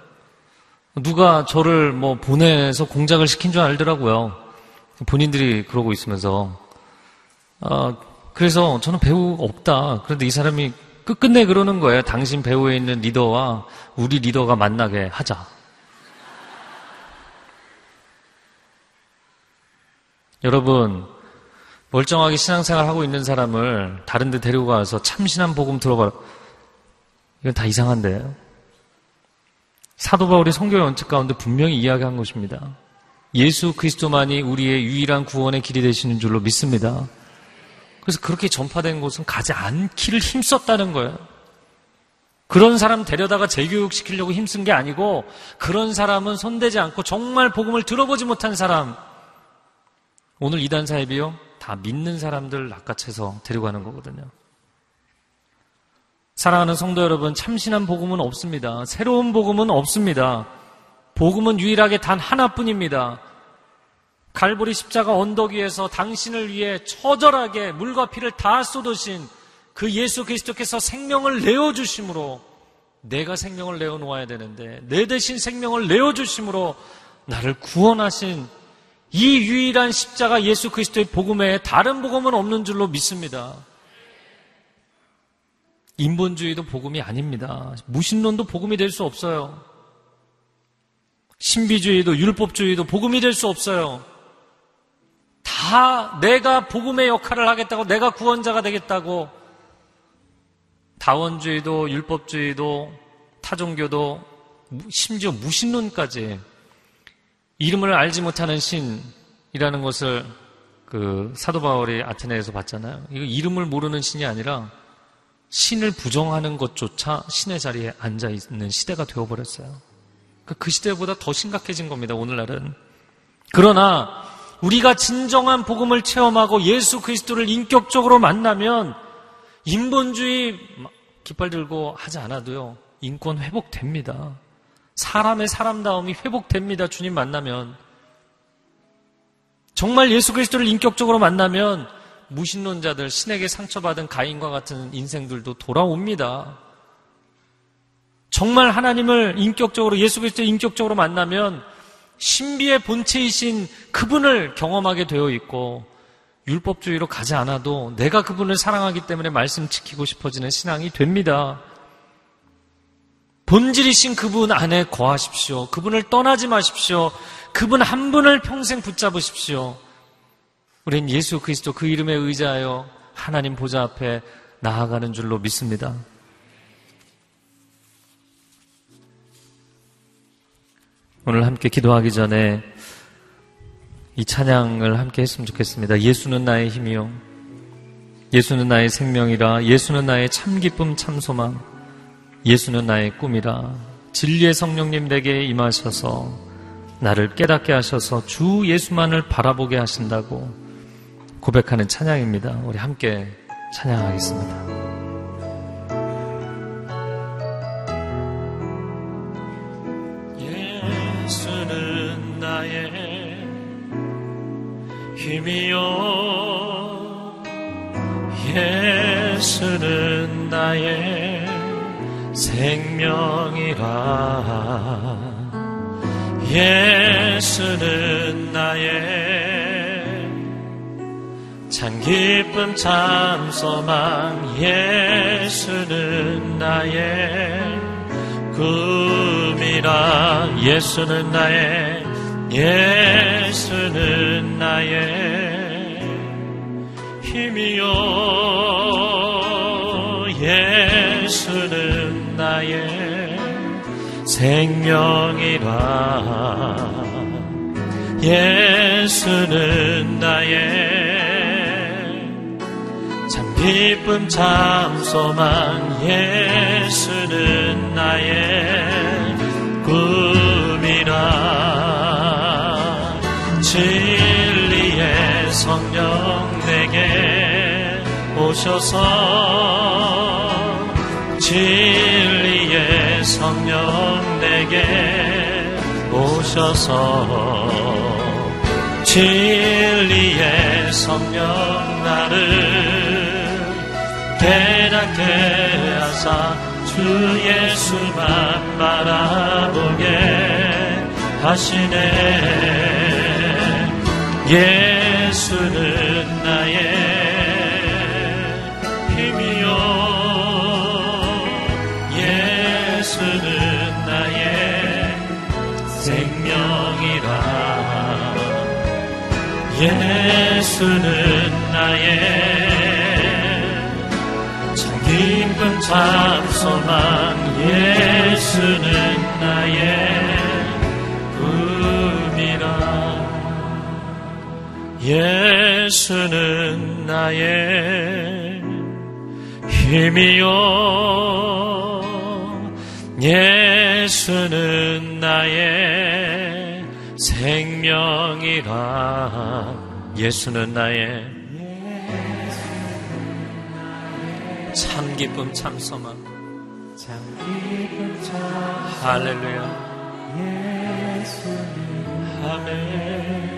누가 저를 뭐 보내서 공작을 시킨 줄 알더라고요. 본인들이 그러고 있으면서. 어, 그래서 저는 배우가 없다. 그런데 이 사람이 끝끝내 그러는 거예요. 당신 배우에 있는 리더와 우리 리더가 만나게 하자. 여러분, 멀쩡하게 신앙생활 하고 있는 사람을 다른 데 데리고 가서 참신한 복음 들어봐. 이건 다 이상한데요. 사도 바울이 성경의 원칙 가운데 분명히 이야기한 것입니다. 예수 그리스도만이 우리의 유일한 구원의 길이 되시는 줄로 믿습니다. 그래서 그렇게 전파된 곳은 가지 않기를 힘썼다는 거예요. 그런 사람 데려다가 재교육시키려고 힘쓴 게 아니고 그런 사람은 손대지 않고 정말 복음을 들어보지 못한 사람, 오늘 이단 사입이요? 다 믿는 사람들 낚아채서 데리고 가는 거거든요. 사랑하는 성도 여러분, 참신한 복음은 없습니다. 새로운 복음은 없습니다. 복음은 유일하게 단 하나뿐입니다. 갈보리 십자가 언덕 위에서 당신을 위해 처절하게 물과 피를 다 쏟으신 그 예수 그리스도께서 생명을 내어 주심으로 내가 생명을 내어 놓아야 되는데 내 대신 생명을 내어 주심으로 나를 구원하신 이 유일한 십자가 예수 그리스도의 복음 외에 다른 복음은 없는 줄로 믿습니다. 인본주의도 복음이 아닙니다. 무신론도 복음이 될 수 없어요. 신비주의도 율법주의도 복음이 될 수 없어요. 다 내가 복음의 역할을 하겠다고 내가 구원자가 되겠다고 다원주의도 율법주의도 타종교도 심지어 무신론까지 이름을 알지 못하는 신이라는 것을 그 사도 바울이 아테네에서 봤잖아요. 이거 이름을 모르는 신이 아니라 신을 부정하는 것조차 신의 자리에 앉아 있는 시대가 되어버렸어요. 그, 그 시대보다 더 심각해진 겁니다. 오늘날은. 그러나 우리가 진정한 복음을 체험하고 예수 그리스도를 인격적으로 만나면 인본주의 깃발 들고 하지 않아도요 인권 회복됩니다. 사람의 사람다움이 회복됩니다. 주님 만나면. 정말 예수 그리스도를 인격적으로 만나면 무신론자들, 신에게 상처받은 가인과 같은 인생들도 돌아옵니다. 정말 하나님을 인격적으로, 예수 그리스도를 인격적으로 만나면 신비의 본체이신 그분을 경험하게 되어 있고, 율법주의로 가지 않아도 내가 그분을 사랑하기 때문에 말씀 지키고 싶어지는 신앙이 됩니다. 본질이신 그분 안에 거하십시오. 그분을 떠나지 마십시오. 그분 한 분을 평생 붙잡으십시오. 우리는 예수 그리스도 그 이름에 의지하여 하나님 보좌 앞에 나아가는 줄로 믿습니다. 오늘 함께 기도하기 전에 이 찬양을 함께 했으면 좋겠습니다. 예수는 나의 힘이요. 예수는 나의 생명이라 예수는 나의 참 기쁨 참 소망 예수는 나의 꿈이라 진리의 성령님 내게 임하셔서 나를 깨닫게 하셔서 주 예수만을 바라보게 하신다고 고백하는 찬양입니다. 우리 함께 찬양하겠습니다. 예수는 나의 힘이요 예수는 나의 생명이라. 예수는 나의 참 기쁨 참 소망. 예수는 나의 꿈이라. 예수는 나의 예수는 나의 힘이요. 예수는 나의 생명이라. 예수는 나의 참 기쁨 참 소망 예수는 나의 꿈이라. 진리의 성령 내게 오셔서 진리의 성령 내게 오셔서 진리의 성령 나를 깨닫게 하사 주 예수만 바라보게 하시네. 예수는 나의 예수는 나의 참 기쁜 참 소망. 예수는 나의 꿈이라. 예수는 나의 힘이요. 예수는 나의 생명이라 예수는 나의 참 기쁨 참 소망 참 기쁨 참 할렐루야 아멘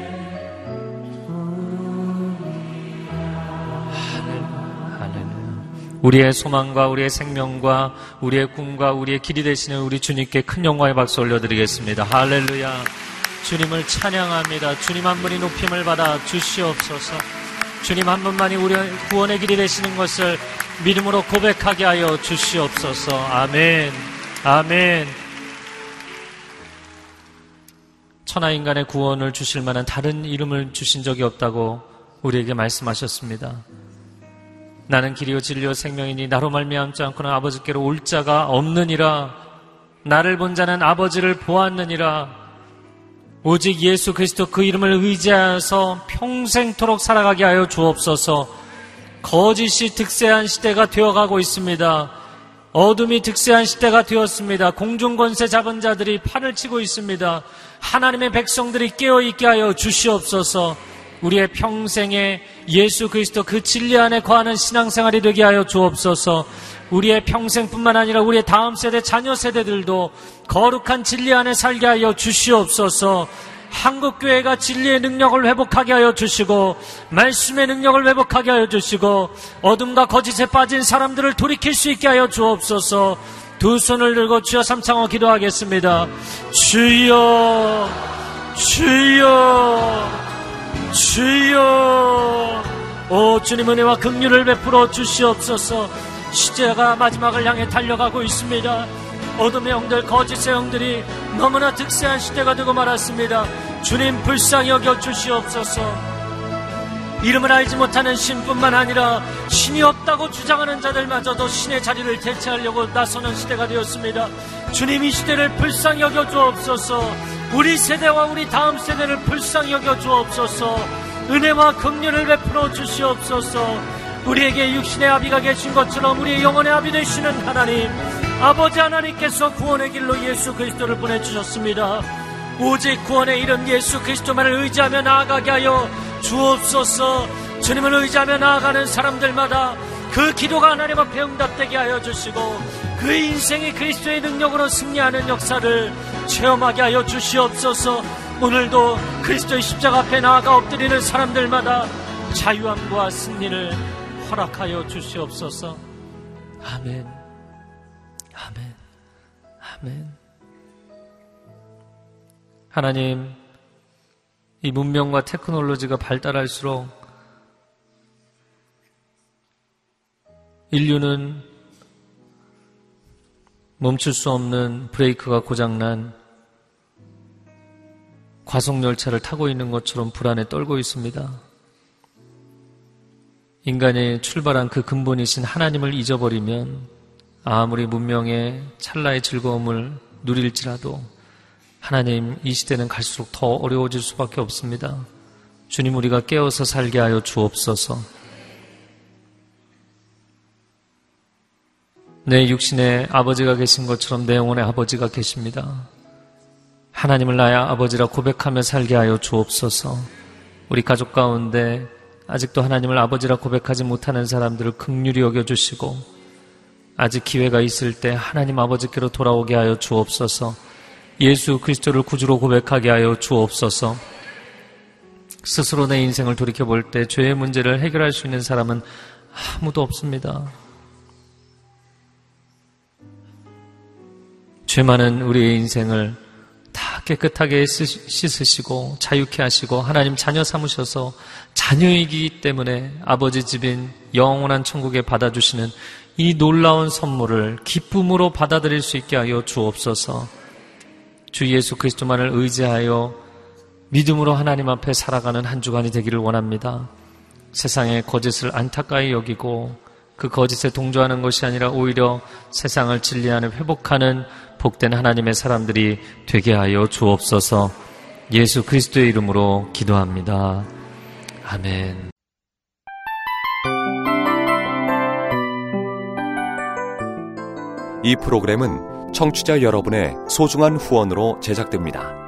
우리의 소망과 우리의 생명과 우리의 꿈과 우리의 길이 되시는 우리 주님께 큰 영광의 박수 올려드리겠습니다. 할렐루야. 주님을 찬양합니다. 주님 한 분이 높임을 받아 주시옵소서. 주님 한 분만이 우리 구원의 길이 되시는 것을 믿음으로 고백하게 하여 주시옵소서. 아멘. 아멘. 천하 인간의 구원을 주실 만한 다른 이름을 주신 적이 없다고 우리에게 말씀하셨습니다. 나는 길이요 진리요 생명이니 나로 말미암지 않고는 아버지께로 올 자가 없느니라. 나를 본 자는 아버지를 보았느니라. 오직 예수 그리스도 그 이름을 의지하여서 평생토록 살아가게 하여 주옵소서. 거짓이 득세한 시대가 되어가고 있습니다. 어둠이 득세한 시대가 되었습니다. 공중권세 잡은 자들이 판을 치고 있습니다. 하나님의 백성들이 깨어있게 하여 주시옵소서. 우리의 평생에 예수 그리스도 그 진리 안에 거하는 신앙생활이 되게 하여 주옵소서. 우리의 평생뿐만 아니라 우리의 다음 세대 자녀 세대들도 거룩한 진리 안에 살게 하여 주시옵소서. 한국교회가 진리의 능력을 회복하게 하여 주시고 말씀의 능력을 회복하게 하여 주시고 어둠과 거짓에 빠진 사람들을 돌이킬 수 있게 하여 주옵소서. 두 손을 들고 주여 삼창어 기도하겠습니다. 주여 주여 주여 오 주님 은혜와 긍휼을 베풀어 주시옵소서. 시제가 마지막을 향해 달려가고 있습니다. 어둠의 영들, 거짓의 영들이 너무나 득세한 시대가 되고 말았습니다. 주님 불쌍히 여겨 주시옵소서. 이름을 알지 못하는 신뿐만 아니라 신이 없다고 주장하는 자들마저도 신의 자리를 대체하려고 나서는 시대가 되었습니다. 주님 이 시대를 불쌍히 여겨 주옵소서. 우리 세대와 우리 다음 세대를 불쌍히 여겨 주옵소서. 은혜와 긍휼을 베풀어 주시옵소서. 우리에게 육신의 아비가 계신 것처럼 우리의 영혼의 아비 되시는 하나님 아버지 하나님께서 구원의 길로 예수 그리스도를 보내 주셨습니다. 오직 구원에 이른 예수 그리스도만을 의지하며 나아가게 하여 주옵소서 주님을 의지하며 나아가는 사람들마다 그 기도가 하나님 앞에 응답되게 하여 주시고 그 인생이 그리스도의 능력으로 승리하는 역사를 체험하게 하여 주시옵소서. 오늘도 그리스도의 십자가 앞에 나아가 엎드리는 사람들마다 자유함과 승리를 허락하여 주시옵소서. 아멘. 아멘. 아멘. 하나님 이 문명과 테크놀로지가 발달할수록 인류는 멈출 수 없는 브레이크가 고장난 과속열차를 타고 있는 것처럼 불안에 떨고 있습니다. 인간이 출발한 그 근본이신 하나님을 잊어버리면 아무리 문명의 찰나의 즐거움을 누릴지라도 하나님 이 시대는 갈수록 더 어려워질 수밖에 없습니다. 주님 우리가 깨어서 살게 하여 주옵소서. 내 육신의 아버지가 계신 것처럼 내 영혼의 아버지가 계십니다. 하나님을 나의 아버지라 고백하며 살게 하여 주옵소서. 우리 가족 가운데 아직도 하나님을 아버지라 고백하지 못하는 사람들을 극률히 여겨주시고 아직 기회가 있을 때 하나님 아버지께로 돌아오게 하여 주옵소서. 예수 그리스도를 구주로 고백하게 하여 주옵소서. 스스로 내 인생을 돌이켜 볼 때 죄의 문제를 해결할 수 있는 사람은 아무도 없습니다. 죄 많은 우리의 인생을 다 깨끗하게 씻으시고 자유케 하시고 하나님 자녀 삼으셔서 자녀이기 때문에 아버지 집인 영원한 천국에 받아주시는 이 놀라운 선물을 기쁨으로 받아들일 수 있게 하여 주옵소서 주 예수 그리스도만을 의지하여 믿음으로 하나님 앞에 살아가는 한 주간이 되기를 원합니다. 세상의 거짓을 안타까이 여기고 그 거짓에 동조하는 것이 아니라 오히려 세상을 진리하는 회복하는 복된 하나님의 사람들이 되게 하여 주옵소서 예수 그리스도의 이름으로 기도합니다. 아멘. 이 프로그램은 청취자 여러분의 소중한 후원으로 제작됩니다.